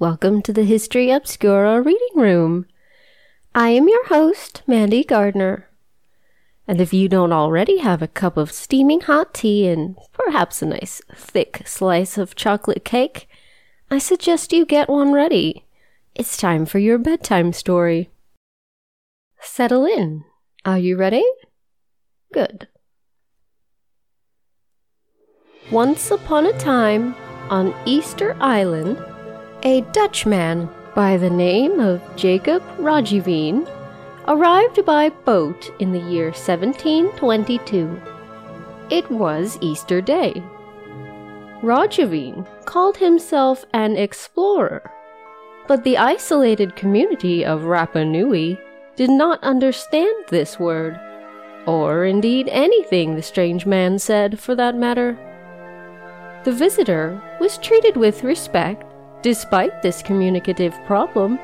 Welcome to the History Obscura reading room. I am your host, Mandy Gardner. And if you don't already have a cup of steaming hot tea and perhaps a nice thick slice of chocolate cake, I suggest you get one ready. It's time for your bedtime story. Settle in. Are you ready? Good. Once upon a time, on Easter Island, a Dutchman by the name of Jacob Roggeveen arrived by boat in the year 1722. It was Easter Day. Roggeveen called himself an explorer, but the isolated community of Rapa Nui did not understand this word, or indeed anything the strange man said for that matter. The visitor was treated with respect despite this communicative problem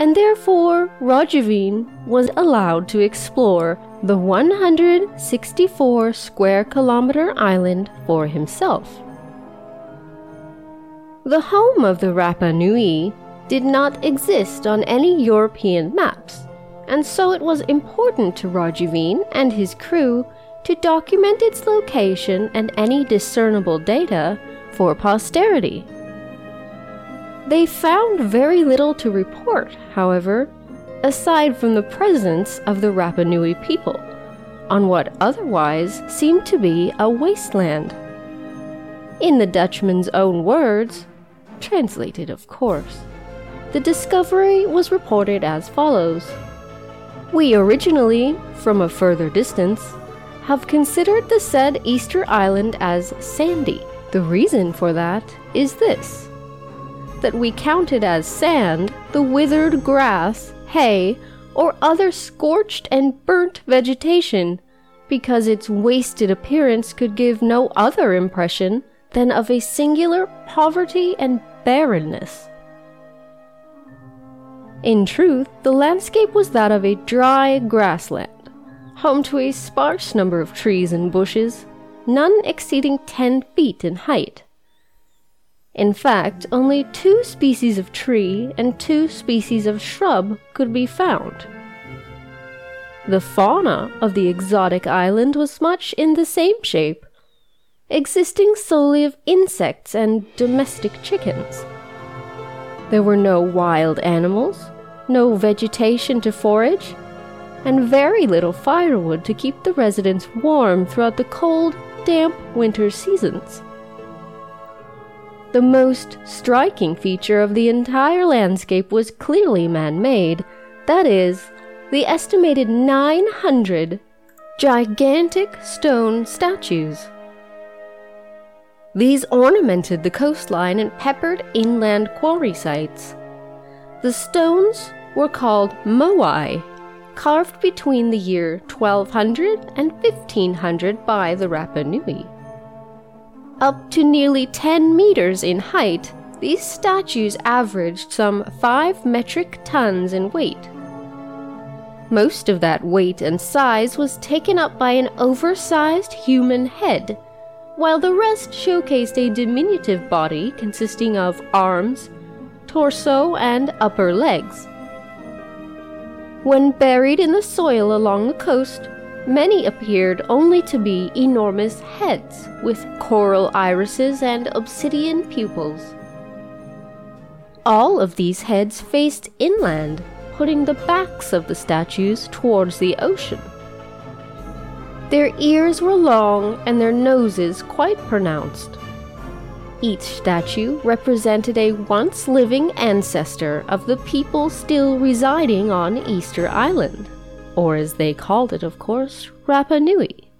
and therefore Roggeveen was allowed to explore the 164 square kilometer island for himself. The home of the Rapa Nui did not exist on any European maps, and so it was important to Roggeveen and his crew to document its location and any discernible data for posterity. They found very little to report, however, aside from the presence of the Rapa Nui people, on what otherwise seemed to be a wasteland. In the Dutchman's own words, translated of course, the discovery was reported as follows We originally, from a further distance, have considered the said Easter Island as sandy. The reason for that is this that we counted as sand the withered grass, hay, or other scorched and burnt vegetation, because its wasted appearance could give no other impression than of a singular poverty and barrenness. In truth, the landscape was that of a dry grassland, home to a sparse number of trees and bushes, none exceeding ten feet in height. In fact, only two species of tree and two species of shrub could be found. The fauna of the exotic island was much in the same shape, existing solely of insects and domestic chickens. There were no wild animals, no vegetation to forage, and very little firewood to keep the residents warm throughout the cold, damp winter seasons. The most striking feature of the entire landscape was clearly man made, that is, the estimated 900 gigantic stone statues. These ornamented the coastline and peppered inland quarry sites. The stones were called moai, carved between the year 1200 and 1500 by the Rapa Nui. Up to nearly 10 meters in height, these statues averaged some 5 metric tons in weight. Most of that weight and size was taken up by an oversized human head, while the rest showcased a diminutive body consisting of arms, torso, and upper legs. When buried in the soil along the coast, Many appeared only to be enormous heads with coral irises and obsidian pupils. All of these heads faced inland, putting the backs of the statues towards the ocean. Their ears were long and their noses quite pronounced. Each statue represented a once living ancestor of the people still residing on Easter Island or as they called it, of course, Rapa Nui.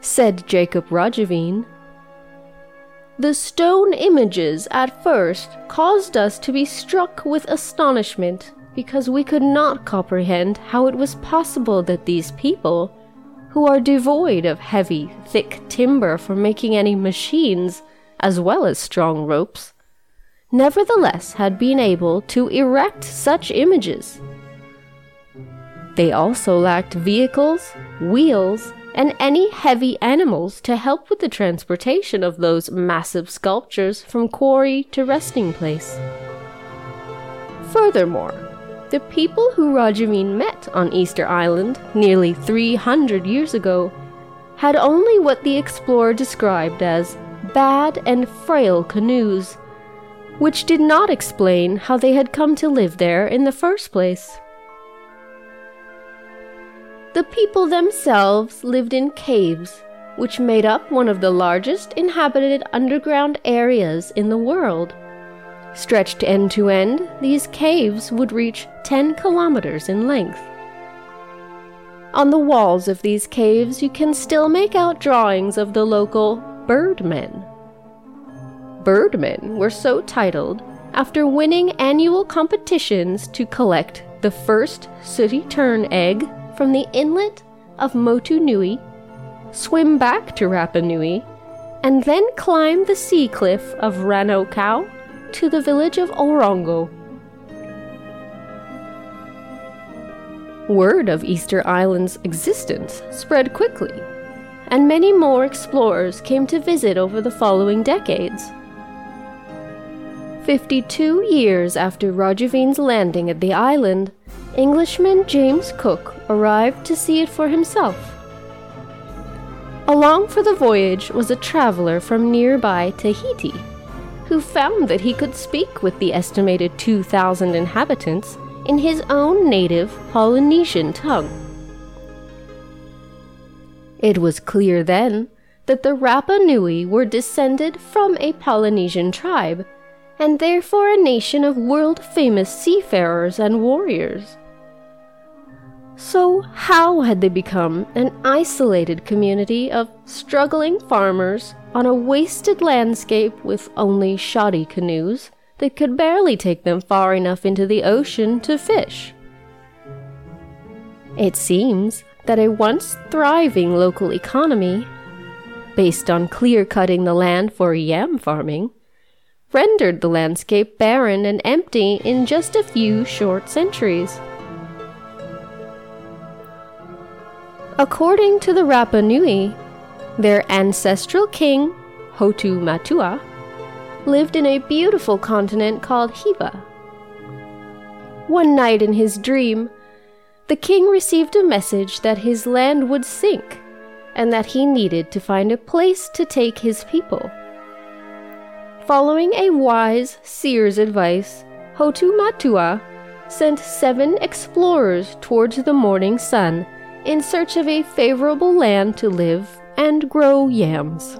Said Jacob Roggeveen, The stone images at first caused us to be struck with astonishment because we could not comprehend how it was possible that these people, who are devoid of heavy, thick timber for making any machines, as well as strong ropes, nevertheless had been able to erect such images they also lacked vehicles, wheels, and any heavy animals to help with the transportation of those massive sculptures from quarry to resting place. Furthermore, the people who Roggeveen met on Easter Island nearly 300 years ago had only what the explorer described as bad and frail canoes, which did not explain how they had come to live there in the first place. The people themselves lived in caves, which made up one of the largest inhabited underground areas in the world. Stretched end to end, these caves would reach 10 kilometers in length. On the walls of these caves, you can still make out drawings of the local birdmen. Birdmen were so titled after winning annual competitions to collect the first sooty tern egg from the inlet of Motu Nui, swim back to Rapa Nui, and then climb the sea cliff of Rano Kau to the village of Orongo. Word of Easter Island's existence spread quickly, and many more explorers came to visit over the following decades. 52 years after Roggeveen's landing at the island, Englishman James Cook arrived to see it for himself. Along for the voyage was a traveler from nearby Tahiti, who found that he could speak with the estimated 2,000 inhabitants in his own native Polynesian tongue. It was clear then that the Rapa Nui were descended from a Polynesian tribe, and therefore a nation of world famous seafarers and warriors. So, how had they become an isolated community of struggling farmers on a wasted landscape with only shoddy canoes that could barely take them far enough into the ocean to fish? It seems that a once thriving local economy, based on clear cutting the land for yam farming, rendered the landscape barren and empty in just a few short centuries. According to the Rapa Nui, their ancestral king, Hotu Matua, lived in a beautiful continent called Hiva. One night in his dream, the king received a message that his land would sink and that he needed to find a place to take his people. Following a wise seer's advice, Hotu Matua sent seven explorers towards the morning sun in search of a favorable land to live and grow yams.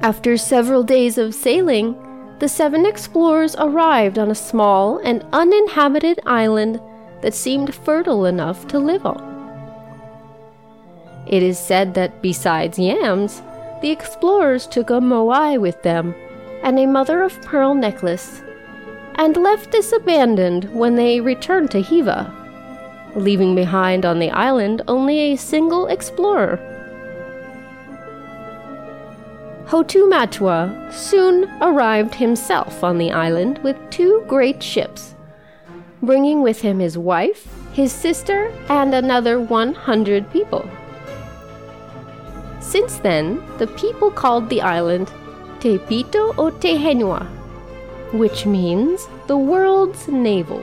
After several days of sailing, the seven explorers arrived on a small and uninhabited island that seemed fertile enough to live on. It is said that besides yams, the explorers took a moai with them and a mother of pearl necklace, and left this abandoned when they returned to Hiva leaving behind on the island only a single explorer. Hotu Matua soon arrived himself on the island with two great ships, bringing with him his wife, his sister, and another 100 people. Since then, the people called the island Te Pito o Te Henua, which means the world's navel.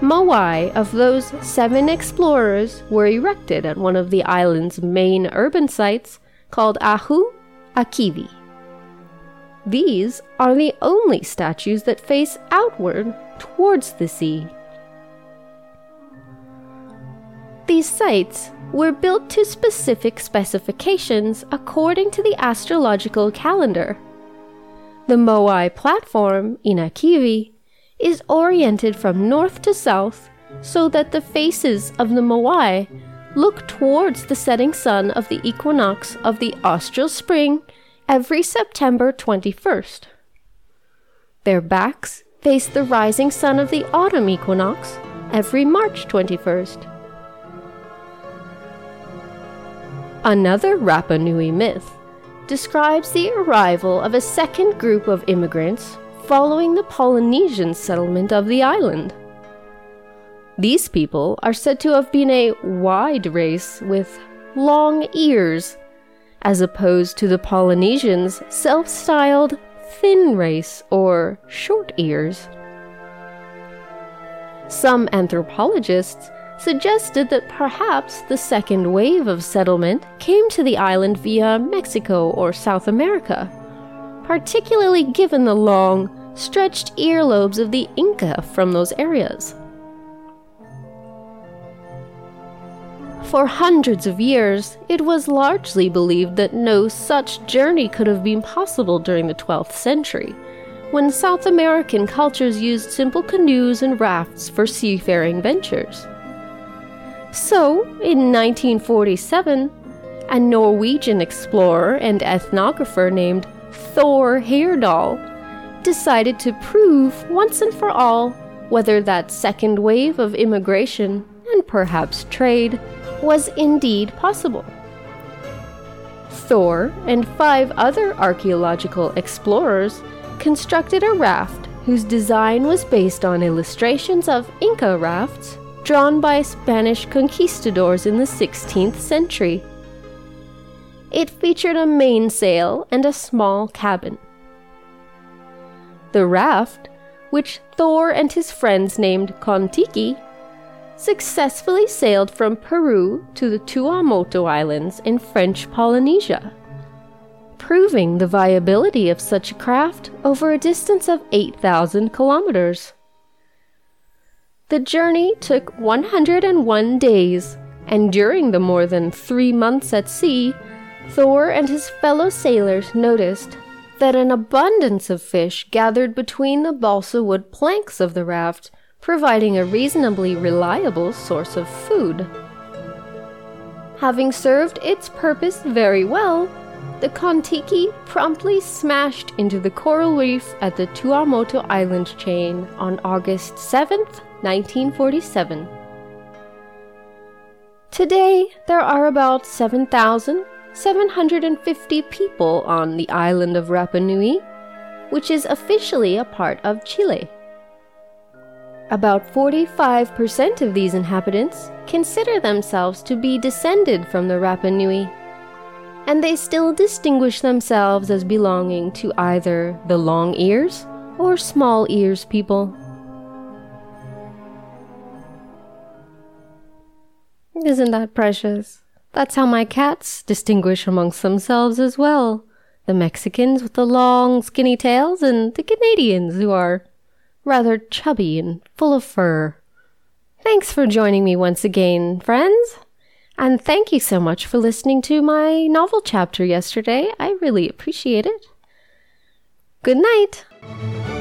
Moai of those seven explorers were erected at one of the island's main urban sites called Ahu Akivi. These are the only statues that face outward towards the sea. These sites were built to specific specifications according to the astrological calendar. The Moai platform in Akivi is oriented from north to south so that the faces of the Moai look towards the setting sun of the equinox of the austral spring every September 21st. Their backs face the rising sun of the autumn equinox every March 21st. Another Rapa Nui myth describes the arrival of a second group of immigrants following the Polynesian settlement of the island. These people are said to have been a wide race with long ears, as opposed to the Polynesians' self styled thin race or short ears. Some anthropologists suggested that perhaps the second wave of settlement came to the island via Mexico or South America, particularly given the long, stretched earlobes of the Inca from those areas. For hundreds of years, it was largely believed that no such journey could have been possible during the 12th century, when South American cultures used simple canoes and rafts for seafaring ventures. So, in 1947, a Norwegian explorer and ethnographer named Thor Heyerdahl decided to prove once and for all whether that second wave of immigration and perhaps trade was indeed possible. Thor and five other archaeological explorers constructed a raft whose design was based on illustrations of Inca rafts drawn by Spanish conquistadors in the 16th century. It featured a mainsail and a small cabin. The raft, which Thor and his friends named Kon-Tiki, successfully sailed from Peru to the Tuamotu Islands in French Polynesia, proving the viability of such a craft over a distance of 8,000 kilometers. The journey took 101 days, and during the more than three months at sea, Thor and his fellow sailors noticed that an abundance of fish gathered between the balsa wood planks of the raft providing a reasonably reliable source of food. Having served its purpose very well, the Kon-Tiki promptly smashed into the coral reef at the Tuamotu Island chain on August 7, 1947. Today, there are about 7,750 people on the island of Rapa Nui, which is officially a part of Chile. About 45% of these inhabitants consider themselves to be descended from the Rapa Nui, and they still distinguish themselves as belonging to either the long ears or small ears people. Isn't that precious? That's how my cats distinguish amongst themselves as well. The Mexicans with the long, skinny tails, and the Canadians who are rather chubby and full of fur. Thanks for joining me once again, friends. And thank you so much for listening to my novel chapter yesterday. I really appreciate it. Good night.